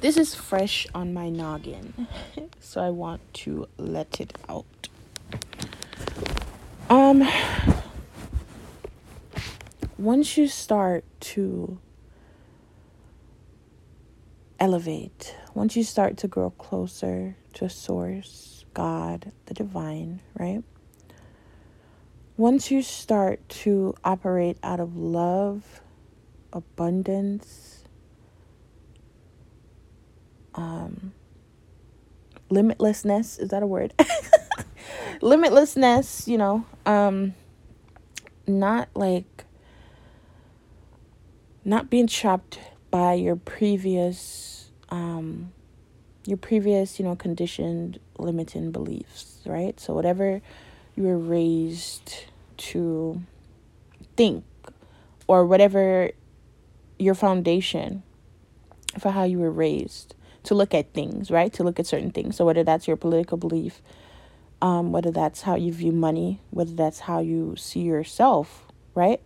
this is fresh on my noggin, so I want to let it out. Um, once you start to elevate, once you start to grow closer to Source, God, the Divine, right? Once you start to operate out of love, abundance, um, limitlessness, is that a word? limitlessness, you know, um, not like not being trapped by your previous um your previous you know conditioned limiting beliefs right so whatever you were raised to think or whatever your foundation for how you were raised to look at things right? To look at certain things. So whether that's your political belief um, whether that's how you view money whether that's how you see yourself right?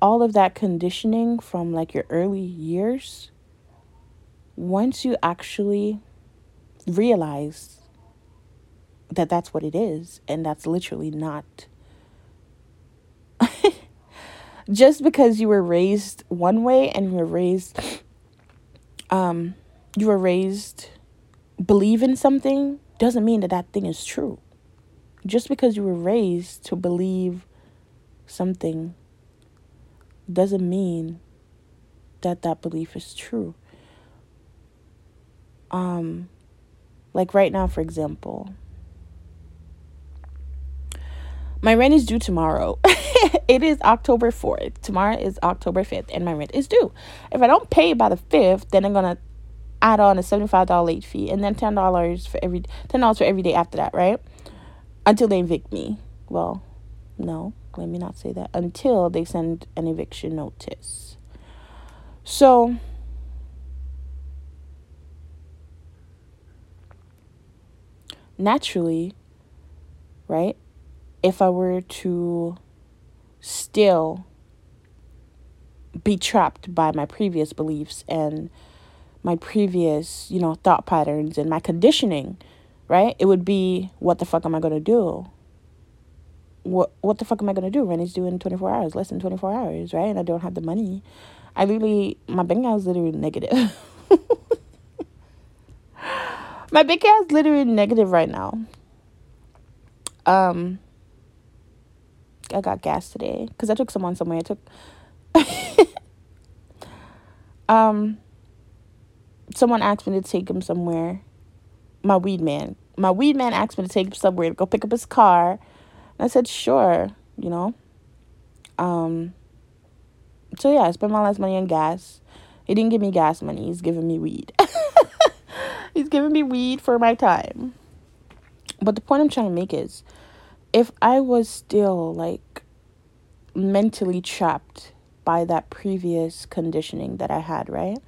All of that conditioning from like your early years, once you actually realize that that's what it is, and that's literally not just because you were raised one way and you were raised, um, you were raised believe in something doesn't mean that that thing is true. Just because you were raised to believe something doesn't mean that that belief is true. Um, like right now, for example, my rent is due tomorrow. it is October 4th. Tomorrow is October 5th, and my rent is due. If I don't pay by the 5th, then I'm going to add on a $75 late fee and then $10 for every $10 for every day after that, right? Until they evict me. Well, no let me not say that until they send an eviction notice. So, naturally, right? If I were to still be trapped by my previous beliefs and my previous, you know, thought patterns and my conditioning, right? It would be what the fuck am I going to do? what what the fuck am I gonna do? Rent is due in twenty four hours, less than twenty four hours, right? And I don't have the money. I literally my bank account is literally negative. my bank account is literally negative right now. Um, I got gas today because I took someone somewhere. I took. um, someone asked me to take him somewhere. My weed man, my weed man asked me to take him somewhere to go pick up his car And I said, sure, you know. Um, so yeah, I spent my last money on gas. He didn't give me gas money, he's giving me weed. he's giving me weed for my time. But the point I'm trying to make is if I was still like mentally trapped by that previous conditioning that I had, right?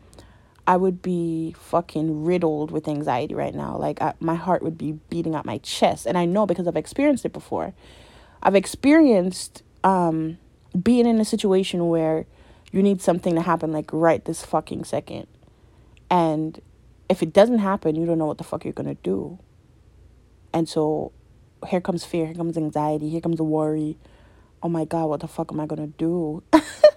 I would be fucking riddled with anxiety right now. Like I, my heart would be beating out my chest, and I know because I've experienced it before. I've experienced um, being in a situation where you need something to happen like right this fucking second, and if it doesn't happen, you don't know what the fuck you're gonna do. And so, here comes fear, here comes anxiety, here comes worry. Oh my god, what the fuck am I gonna do?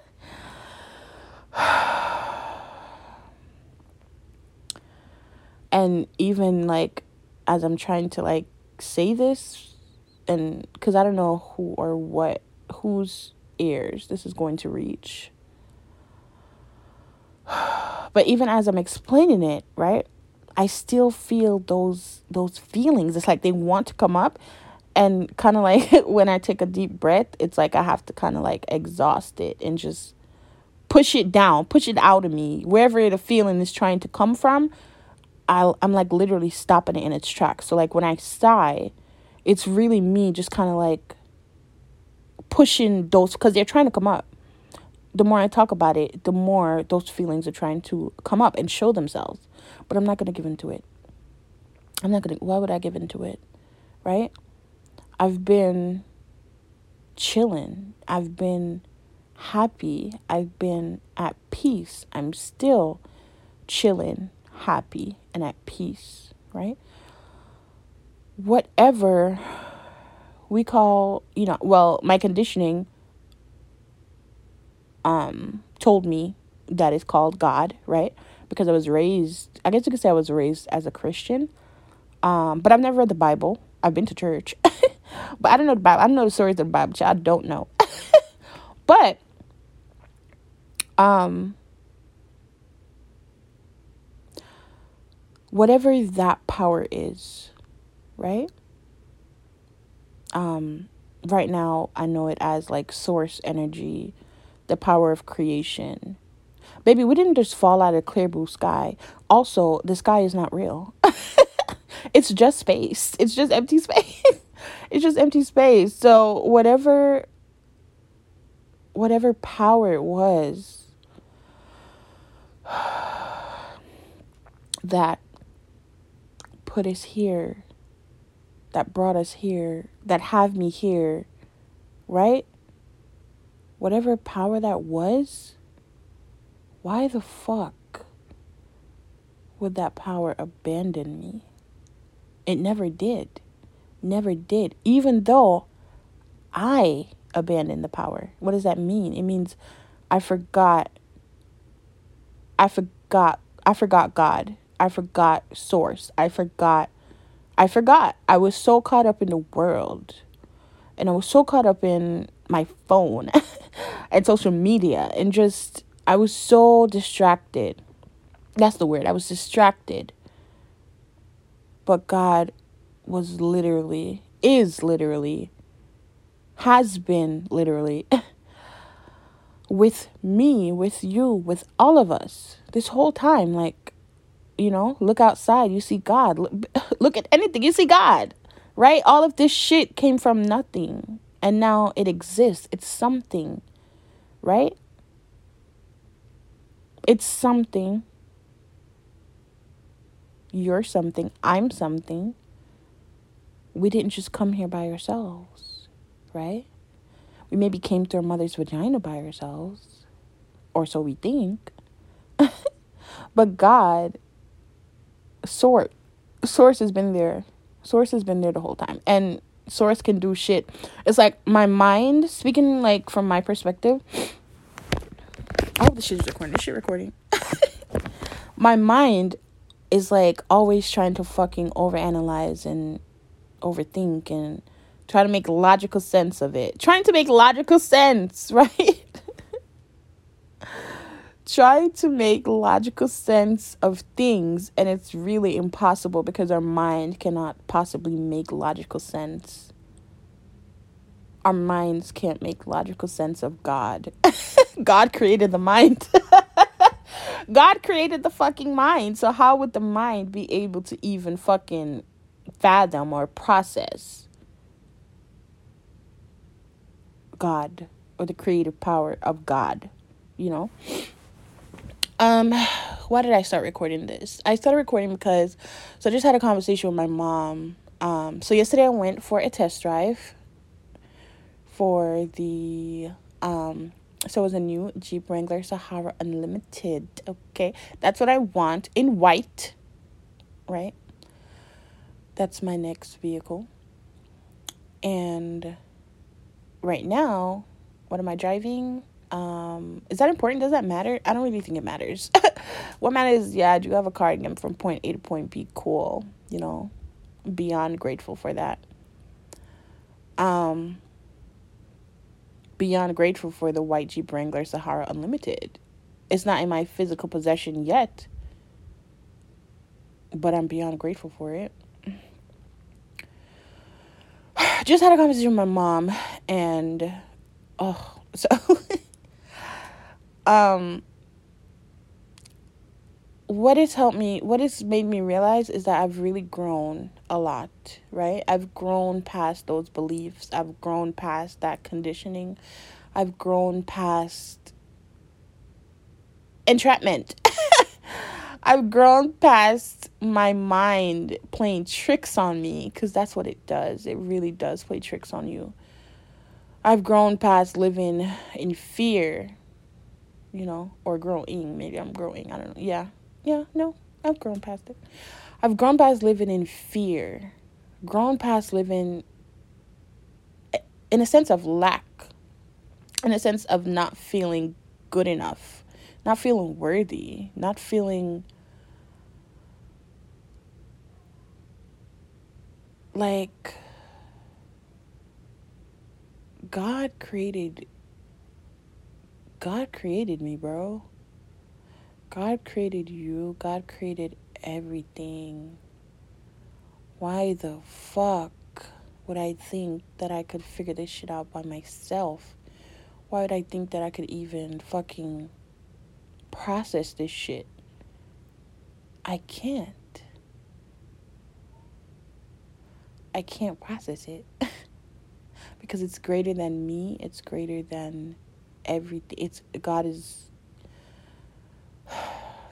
and even like as i'm trying to like say this and because i don't know who or what whose ears this is going to reach. But even as i'm explaining it right i still feel those those feelings. It's like they want to come up and kind of like when i take a deep breath it's like i have to kind of like exhaust it and just push it down push it out of me wherever the feeling is trying to come from I I'm like literally stopping it in its tracks. So like when I sigh, it's really me just kind of like pushing those because they're trying to come up. The more I talk about it, the more those feelings are trying to come up and show themselves. But I'm not gonna give into it. I'm not gonna. Why would I give into it? Right? I've been chilling. I've been happy. I've been at peace. I'm still chilling happy and at peace, right? Whatever we call, you know, well, my conditioning um told me that is called God, right? Because I was raised, I guess you could say I was raised as a Christian. Um, but I've never read the Bible. I've been to church. but I don't know the Bible. I don't know the stories of the Bible. I don't know. but um whatever that power is, right? Um right now I know it as like source energy, the power of creation. Baby, we didn't just fall out of clear blue sky. Also, the sky is not real. it's just space. It's just empty space. it's just empty space. So whatever whatever power it was that put us here, that brought us here, that have me here, right? Whatever power that was, why the fuck would that power abandon me? It never did. Never did. Even though I abandoned the power. What does that mean? It means I forgot. I forgot. I forgot God. I forgot source. I forgot. I forgot. I was so caught up in the world. And I was so caught up in my phone and social media and just I was so distracted. That's the word. I was distracted. But God was literally, is literally, has been literally with me, with you, with all of us this whole time. Like, you know, look outside, you see God. Look, look at anything, you see God, right? All of this shit came from nothing. And now it exists. It's something, right? It's something. You're something. I'm something. We didn't just come here by ourselves, right? We maybe came through our mother's vagina by ourselves, or so we think. but God, sort, source has been there. Source has been there the whole time, and source can do shit. It's like my mind, speaking like from my perspective. Hope this shit is recording. This shit recording. my mind is like always trying to fucking overanalyze and overthink and try to make logical sense of it. Trying to make logical sense, right? Trying to make logical sense of things and it's really impossible because our mind cannot possibly make logical sense. Our minds can't make logical sense of god. God created the mind. God created the fucking mind. So how would the mind be able to even fucking fathom or process god or the creative power of god you know um, why did I start recording this? I started recording because so I just had a conversation with my mom. Um, so yesterday I went for a test drive for the um so it was a new Jeep Wrangler Sahara Unlimited. Okay. That's what I want in white. Right? That's my next vehicle. And right now, what am I driving? Um, is that important? Does that matter? I don't really think it matters. what matters is, yeah, do you have a car and from point A to point B? Cool. You know, beyond grateful for that. Um, beyond grateful for the white Jeep Wrangler Sahara Unlimited. It's not in my physical possession yet, but I'm beyond grateful for it. Just had a conversation with my mom, and oh, so um what has helped me what has made me realize is that i've really grown a lot right? I've grown past those beliefs. I've grown past that conditioning. I've grown past entrapment. I've grown past my mind playing tricks on me because that's what it does. It really does play tricks on you. I've grown past living in fear you know, or growing. Maybe I'm growing. I don't know. Yeah. Yeah, no. I've grown past it. I've grown past living in fear. Grown past living in a sense of lack. In a sense of not feeling good enough. Not feeling worthy. Not feeling like God created God created me, bro. God created you. God created everything. Why the fuck would I think that I could figure this shit out by myself? Why would I think that I could even fucking process this shit? I can't. I can't process it because it's greater than me. It's greater than everything. It's God is.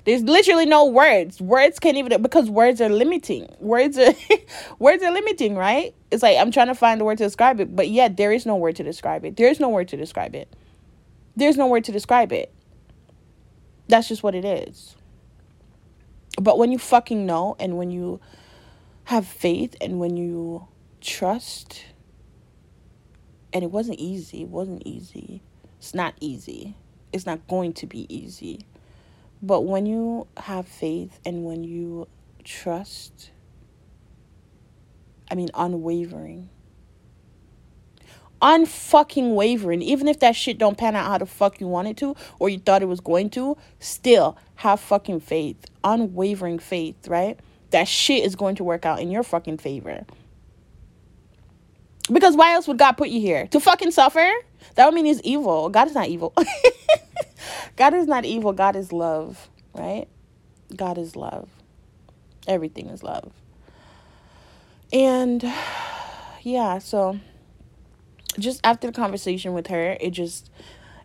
There's literally no words. Words can't even because words are limiting. Words are words are limiting, right? It's like I'm trying to find the word to describe it, but yet there is no word to describe it. There is no word to describe it. There's no word to describe it. That's just what it is. But when you fucking know and when you have faith and when you trust and it wasn't easy it wasn't easy it's not easy. It's not going to be easy. But when you have faith and when you trust i mean unwavering unfucking wavering even if that shit don't pan out how the fuck you wanted to or you thought it was going to still have fucking faith unwavering faith right? That shit is going to work out in your fucking favor. Because why else would God put you here? To fucking suffer? That would mean he's evil. God is not evil. God is not evil. God is love, right? God is love. Everything is love. And yeah, so just after the conversation with her, it just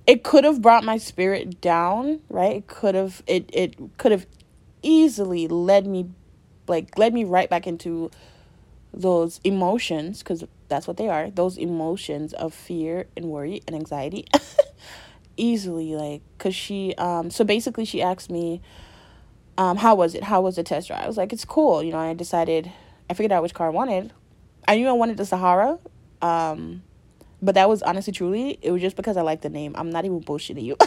it could have brought my spirit down, right? It could have it it could have easily led me like led me right back into those emotions because that's what they are. Those emotions of fear and worry and anxiety easily like because she um so basically she asked me um how was it? How was the test drive? I was like it's cool. You know i decided i figured out which car i wanted. I knew i wanted the sahara um but that was honestly truly it was just because i like the name. I'm not even bullshitting you.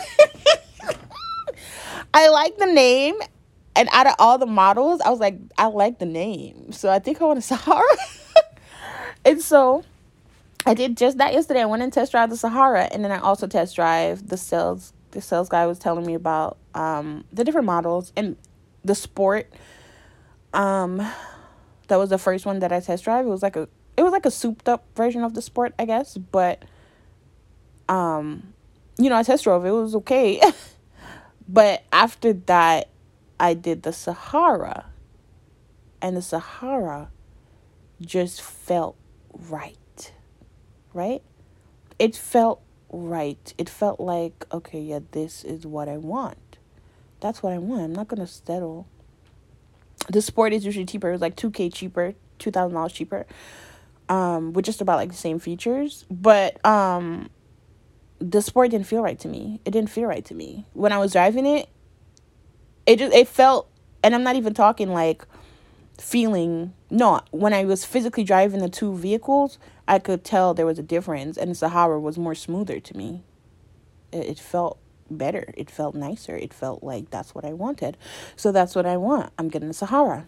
I like the name and out of all the models, I was like, I like the name. So I think I want a Sahara. and so I did just that yesterday. I went and test drive the Sahara and then I also test drive the sales the sales guy was telling me about um the different models and the sport. Um that was the first one that I test drive. It was like a it was like a souped up version of the sport, I guess, but um you know, I test drove it, it was okay. but after that I did the Sahara. And the Sahara just felt right. Right? It felt right. It felt like, okay, yeah, this is what I want. That's what I want. I'm not going to settle. The sport is usually cheaper. It was like 2K cheaper, $2,000 cheaper. Um, with just about like the same features. But um, the sport didn't feel right to me. It didn't feel right to me. When I was driving it, it just it felt and i'm not even talking like feeling no when i was physically driving the two vehicles i could tell there was a difference and sahara was more smoother to me. It, it felt better. It felt nicer. It felt like that's what i wanted. So that's what i want. I'm getting the sahara.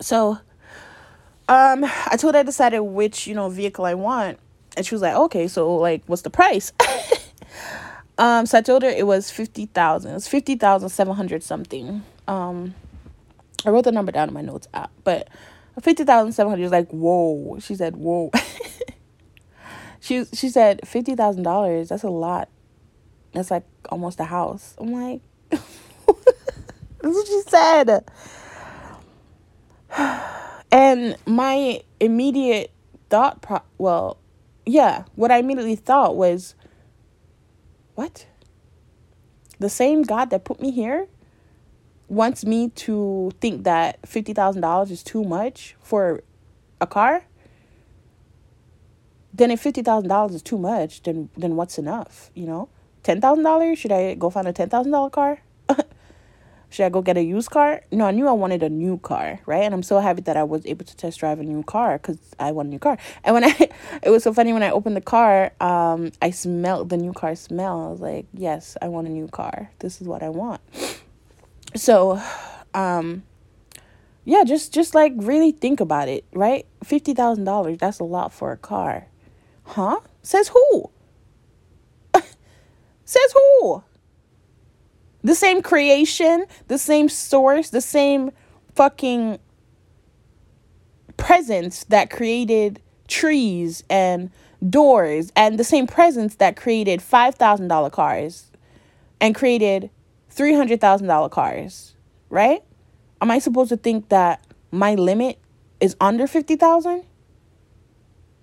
So um i told her i decided which you know vehicle i want and she was like okay so like what's the price? Um, so I told her it was fifty thousand. It was fifty thousand seven hundred something. Um, I wrote the number down in my notes app, but fifty thousand seven hundred is like whoa. She said whoa. she she said fifty thousand dollars. That's a lot. That's like almost a house. I'm like, that's what she said. And my immediate thought, pro- well, yeah, what I immediately thought was what? The same God that put me here wants me to think that $50,000 is too much for a car? Then if $50,000 is too much, then then what's enough, you know? $10,000? Should I go find a $10,000 car? should I go get a used car? No, I knew I wanted a new car, right? And I'm so happy that I was able to test drive a new car because I want a new car. And when I, it was so funny when I opened the car, um, I smelled the new car smell. I was like, yes, I want a new car. This is what I want. So, um, yeah, just just like really think about it, right? Fifty thousand dollars, that's a lot for a car. Huh? Says who? Says who? The same creation, the same source, the same fucking presence that created trees and doors, and the same presence that created $5,000 cars and created $300,000 cars, right? Am I supposed to think that my limit is under 50,000?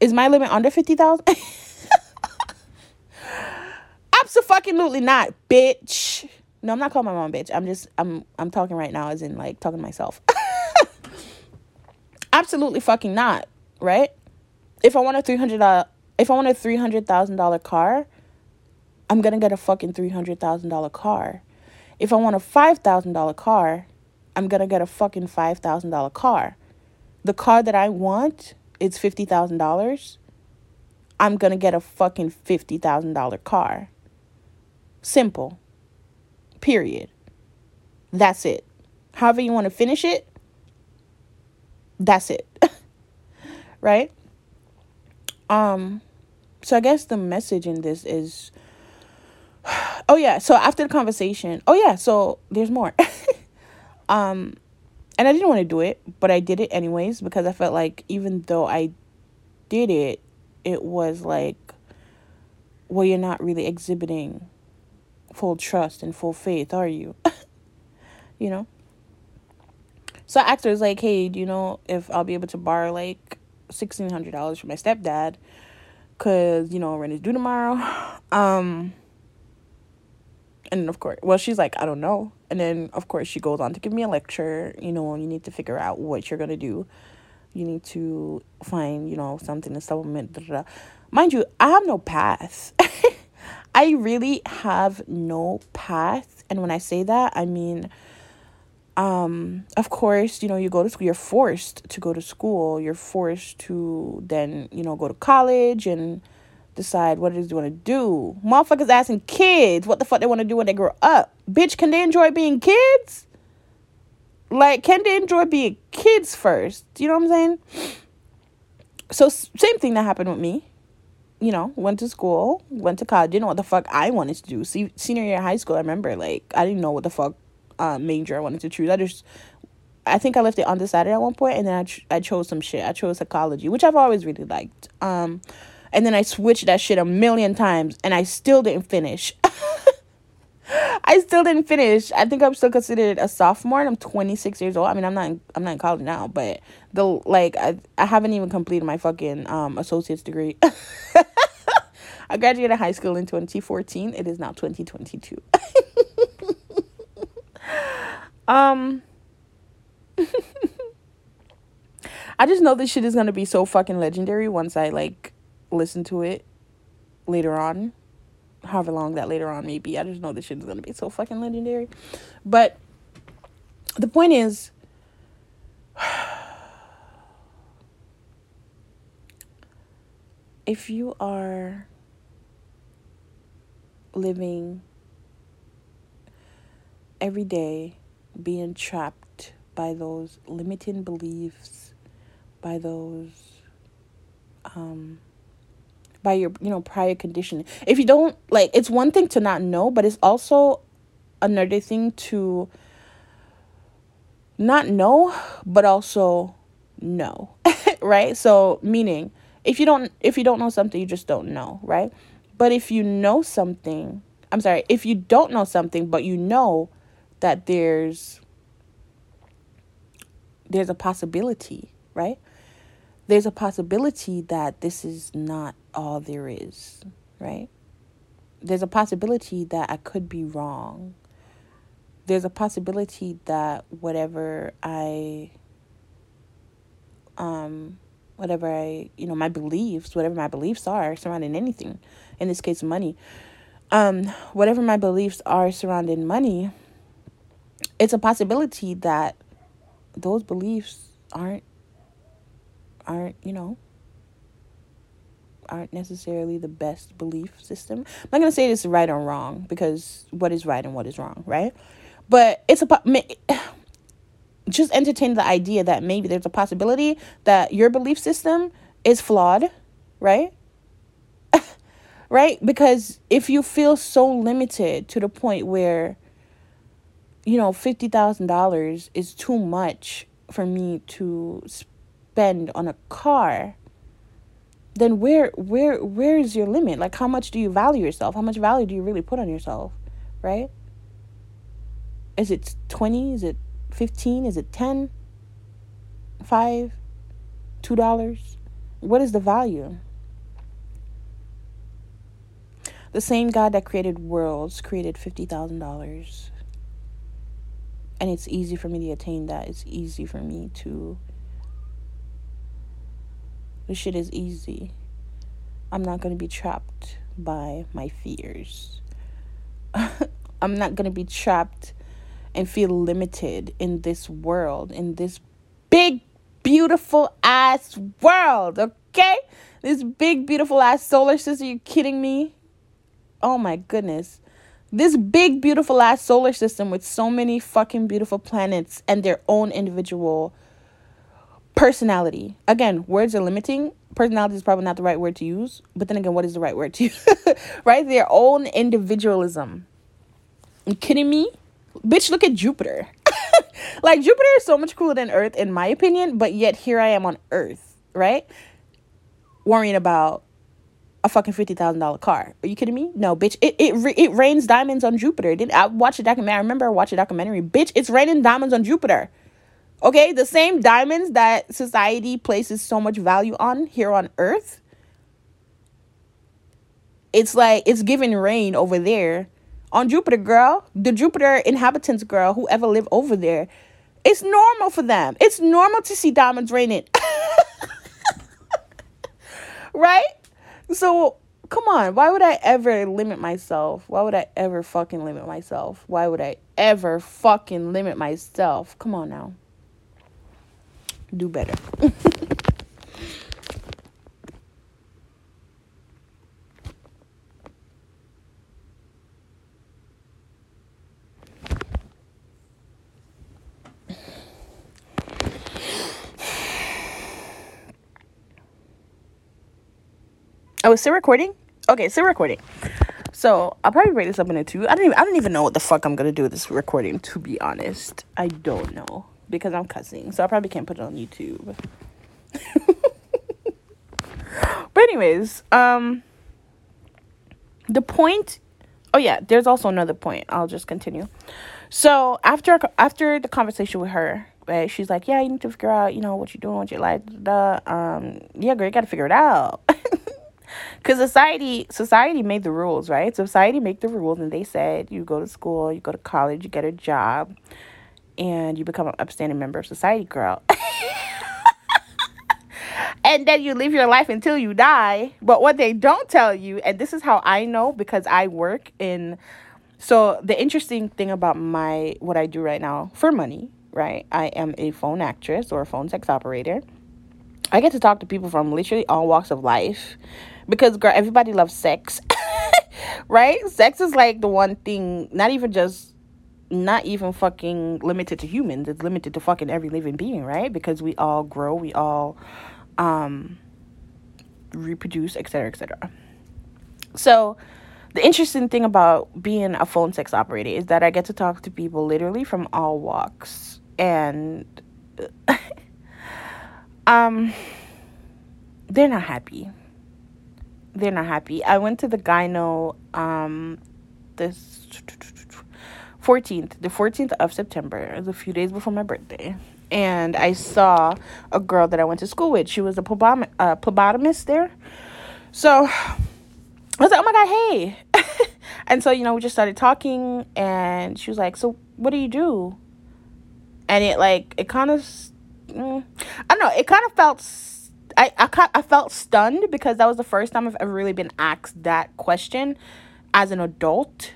Is my limit under 50,000? Absolutely not, bitch. No, I'm not calling my mom bitch. I'm just I'm I'm talking right now as in like talking to myself. Absolutely fucking not, right? If I want a three hundred uh if I want a three hundred thousand dollar car, I'm gonna get a fucking three hundred thousand dollar car. If I want a five thousand dollar car, I'm gonna get a fucking five thousand dollar car. The car that I want thousand dollars. I'm gonna get a fucking fifty thousand dollar car. Simple. Period. That's it. However you want to finish it, that's it. right? Um so I guess the message in this is Oh yeah, so after the conversation, oh yeah, so there's more. um and I didn't want to do it, but I did it anyways because I felt like even though I did it, it was like well you're not really exhibiting full trust and full faith, are you? you know? So I asked her, like, hey, do you know if I'll be able to borrow like $1,600 from my stepdad? Because, you know, rent is due tomorrow. Um, and of course, well, she's like, I don't know. And then, of course, she goes on to give me a lecture. You know, you need to figure out what you're going to do. You need to find, you know, something to supplement. Blah, blah. Mind you, I have no path. I really have no path. And when I say that, I mean, um, of course, you know, you go to school, you're forced to go to school. You're forced to then, you know, go to college and decide what it is you want to do. Motherfuckers asking kids what the fuck they want to do when they grow up. Bitch, can they enjoy being kids? Like, can they enjoy being kids first? You know what I'm saying? So, same thing that happened with me you know, went to school, went to college, didn't know what the fuck I wanted to do. See, senior year of high school, I remember, like, I didn't know what the fuck uh, major I wanted to choose. I just, I think I left it undecided at one point, and then I, ch- I chose some shit. I chose psychology, which I've always really liked. Um, and then I switched that shit a million times, and I still didn't finish. I still didn't finish. I think I'm still considered a sophomore and I'm 26 years old. I mean, I'm not in, I'm not in college now, but the like I I haven't even completed my fucking um associate's degree. I graduated high school in 2014. It is now 2022. um I just know this shit is going to be so fucking legendary once I like listen to it later on however long that later on may be. I just know this shit is gonna be so fucking legendary. But the point is, if you are living every day being trapped by those limiting beliefs, by those um, by your you know prior conditioning if you don't like it's one thing to not know but it's also another thing to not know but also know right? So meaning if you don't if you don't know something you just don't know right? But if you know something i'm sorry if you don't know something but you know that there's there's a possibility right there's a possibility that this is not all there is, right? There's a possibility that I could be wrong. There's a possibility that whatever I um whatever I, you know, my beliefs, whatever my beliefs are surrounding anything, in this case money. Um whatever my beliefs are surrounding money, it's a possibility that those beliefs aren't aren't you know aren't necessarily the best belief system. I'm not gonna say this is right or wrong because what is right and what is wrong, right? But it's a just entertain the idea that maybe there's a possibility that your belief system is flawed, right? right? Because if you feel so limited to the point where you know, $50,000 is too much for me to spend on a car, then where where where is your limit? Like how much do you value yourself? How much value do you really put on yourself? Right? Is it 20? Is it 15? Is it 10? 5? $2? What is the value? The same God that created worlds created $50,000 and it's easy for me to attain that. It's easy for me to. This shit is easy. I'm not gonna be trapped by my fears. I'm not gonna be trapped and feel limited in this world, in this big, beautiful ass world, okay? This big, beautiful ass solar system. You kidding me? Oh my goodness. This big, beautiful ass solar system with so many fucking beautiful planets and their own individual personality. Again, words are limiting. Personality is probably not the right word to use, but then again, what is the right word to use? right? Their own individualism. You kidding me? Bitch, look at Jupiter. like Jupiter is so much cooler than Earth in my opinion, but yet here I am on Earth, right? Worrying about a fucking fifty thousand dollar car. Are you kidding me? No, bitch. It it it rains diamonds on Jupiter. Did I watch a documentary? I remember I watched a documentary. Bitch, it's raining diamonds on Jupiter. Okay, the same diamonds that society places so much value on here on Earth. It's like it's giving rain over there on Jupiter, girl. The Jupiter inhabitants, girl, whoever live over there, it's normal for them. It's normal to see diamonds raining. right? So come on, why would I ever limit myself? Why would I ever fucking limit myself? Why would I ever fucking limit myself? Come on now. Do better. Oh, is still recording? Okay, still recording. So I'll probably break this up into two. I don't even I don't even know what the fuck I'm gonna do with this recording, to be honest. I don't know. Because I'm cussing. So I probably can't put it on YouTube. but anyways, um the point oh yeah, there's also another point. I'll just continue. So after after the conversation with her, right, she's like, Yeah, you need to figure out, you know, what you're doing, what you like, da, um, yeah, girl, you gotta figure it out. because society society made the rules right society made the rules and they said you go to school you go to college you get a job and you become an upstanding member of society girl. And then you live your life until you die. But what they don't tell you and this is how i know because i work in so the interesting thing about my what i do right now for money right? I am a phone actress or a phone sex operator. I get to talk to people from literally all walks of life because girl everybody loves sex right? Sex is like the one thing not even just not even fucking limited to humans. It's limited to fucking every living being right? Because we all grow we all um reproduce etc etc so the interesting thing about being a phone sex operator is that i get to talk to people literally from all walks. And um they're not happy. They're not happy. I went to the gyno um this 14th, the 14th of September, a few days before my birthday. And I saw a girl that I went to school with. She was a plebom- uh, there. So I was like, oh my God, hey. and so, you know, we just started talking and she was like, so what do you do? And it like, it kind of, mm, I don't know, it kind of felt I, I, I felt stunned because that was the first time I've ever really been asked that question as an adult.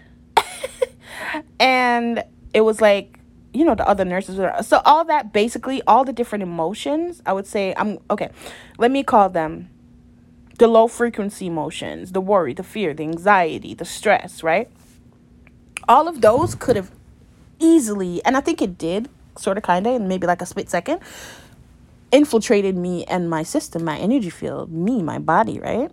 And it was like, you know the other nurses were so all that basically all the different emotions i would say i'm okay let me call them the low frequency emotions the worry the fear the anxiety the stress right? All of those could have easily and i think it did sort of kind of in maybe like a split second infiltrated me and my system my energy field me my body right?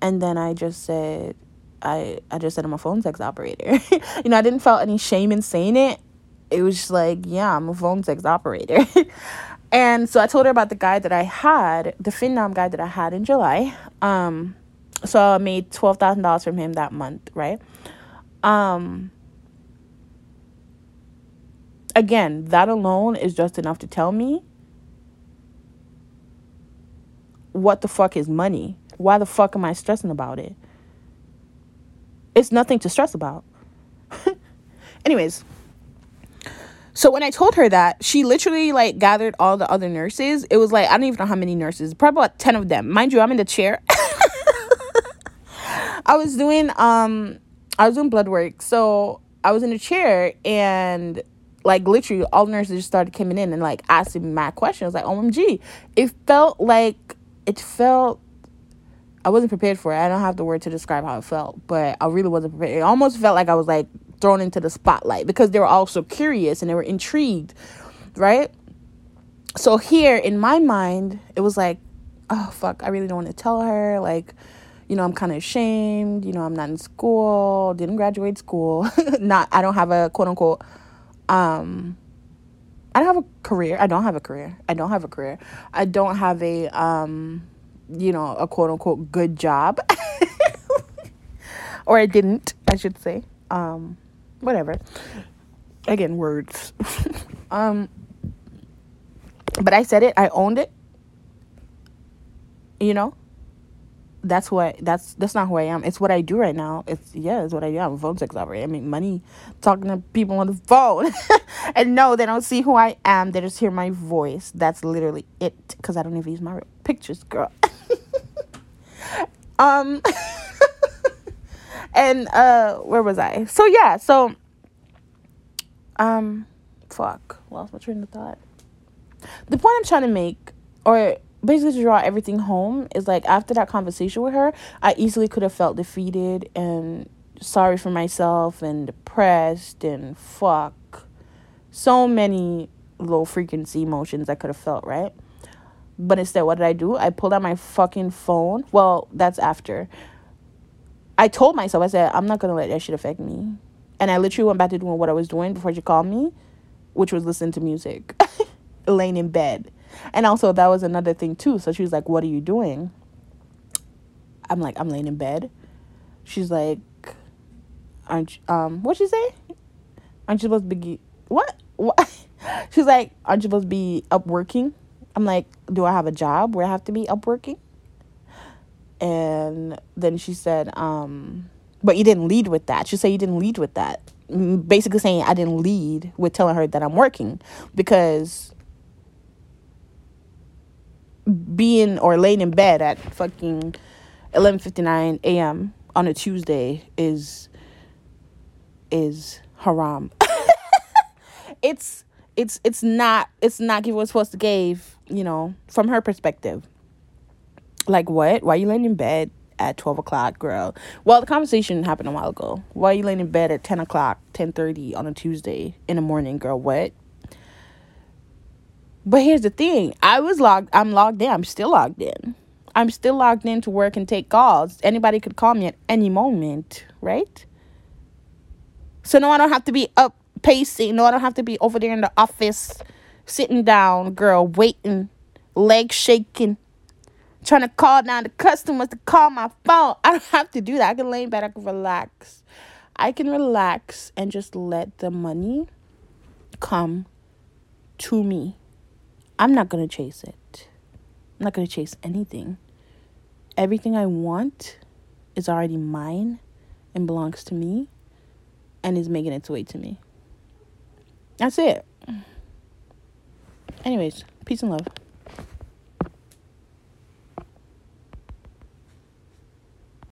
And then i just said I, I just said I'm a phone sex operator. you know, I didn't feel any shame in saying it it was just like, yeah, I'm a phone sex operator. and so I told her about the guy that I had, the Phenom guy that I had in July. Um, so I made twelve thousand dollars from him that month, right? Um, again, that alone is just enough to tell me what the fuck is money. Why the fuck am I stressing about it? It's nothing to stress about. Anyways, so when I told her that, she literally like gathered all the other nurses. It was like I don't even know how many nurses, probably about 10 of them. Mind you, I'm in the chair. I was doing um I was doing blood work. So I was in a chair and like literally all the nurses just started coming in and like asking me my questions like OMG. It felt like it felt I wasn't prepared for it. I don't have the word to describe how it felt, but I really wasn't prepared. It almost felt like I was like thrown into the spotlight because they were all so curious and they were intrigued, right? So here in my mind, it was like, oh fuck, I really don't want to tell her. Like, you know, I'm kind of ashamed. You know, I'm not in school, didn't graduate school. not, I don't have a quote unquote, um, I don't have a career. I don't have a career. I don't have a career. I don't have a, um, you know, a quote unquote good job. or I didn't, I should say. Um, whatever. Again, words. um, but I said it. I owned it. You know, that's what that's that's not who I am. It's what I do right now. It's yeah, it's what I do. I'm a phone sex operator. I make money talking to people on the phone. and no, they don't see who I am. They just hear my voice. That's literally it. Because I don't even use my pictures, girl. Um and uh where was I? So yeah, so um fuck, lost my train of thought. The point I'm trying to make, or basically to draw everything home, is like after that conversation with her, I easily could have felt defeated and sorry for myself and depressed and fuck. So many low frequency emotions I could have felt, right? But instead, what did I do? I pulled out my fucking phone. Well, that's after. I told myself, I said, I'm not gonna let that shit affect me. And I literally went back to doing what I was doing before she called me, which was listening to music, laying in bed. And also, that was another thing too. So she was like, What are you doing? I'm like, I'm laying in bed. She's like, Aren't you, um, what'd she say? Aren't you supposed to be, what? What? She's like, Aren't you supposed to be up working? I'm like, Do I have a job where I have to be up working? and then she said um but you didn't lead with that she said you didn't lead with that basically saying i didn't lead with telling her that i'm working because being or laying in bed at fucking 11:59 a.m. on a Tuesday is is haram. it's it's it's not it's not giving what's supposed to give, you know, from her perspective. Like what? Why are you laying in bed at twelve o'clock, girl? Well, the conversation happened a while ago. Why are you laying in bed at ten o'clock, ten thirty on a Tuesday in the morning, girl? What? But here's the thing. I was logged I'm logged in. I'm still logged in. I'm still logged in to work and take calls. Anybody could call me at any moment, right? So no, I don't have to be up pacing. No, I don't have to be over there in the office sitting down, girl, waiting, legs shaking, trying to call down the customers to call my phone. I don't have to do that. I can lay in bed, I can relax. I can relax and just let the money come to me. I'm not going to chase it. I'm not going to chase anything. Everything I want is already mine and belongs to me and is making its way to me. That's it. Anyways, peace and love.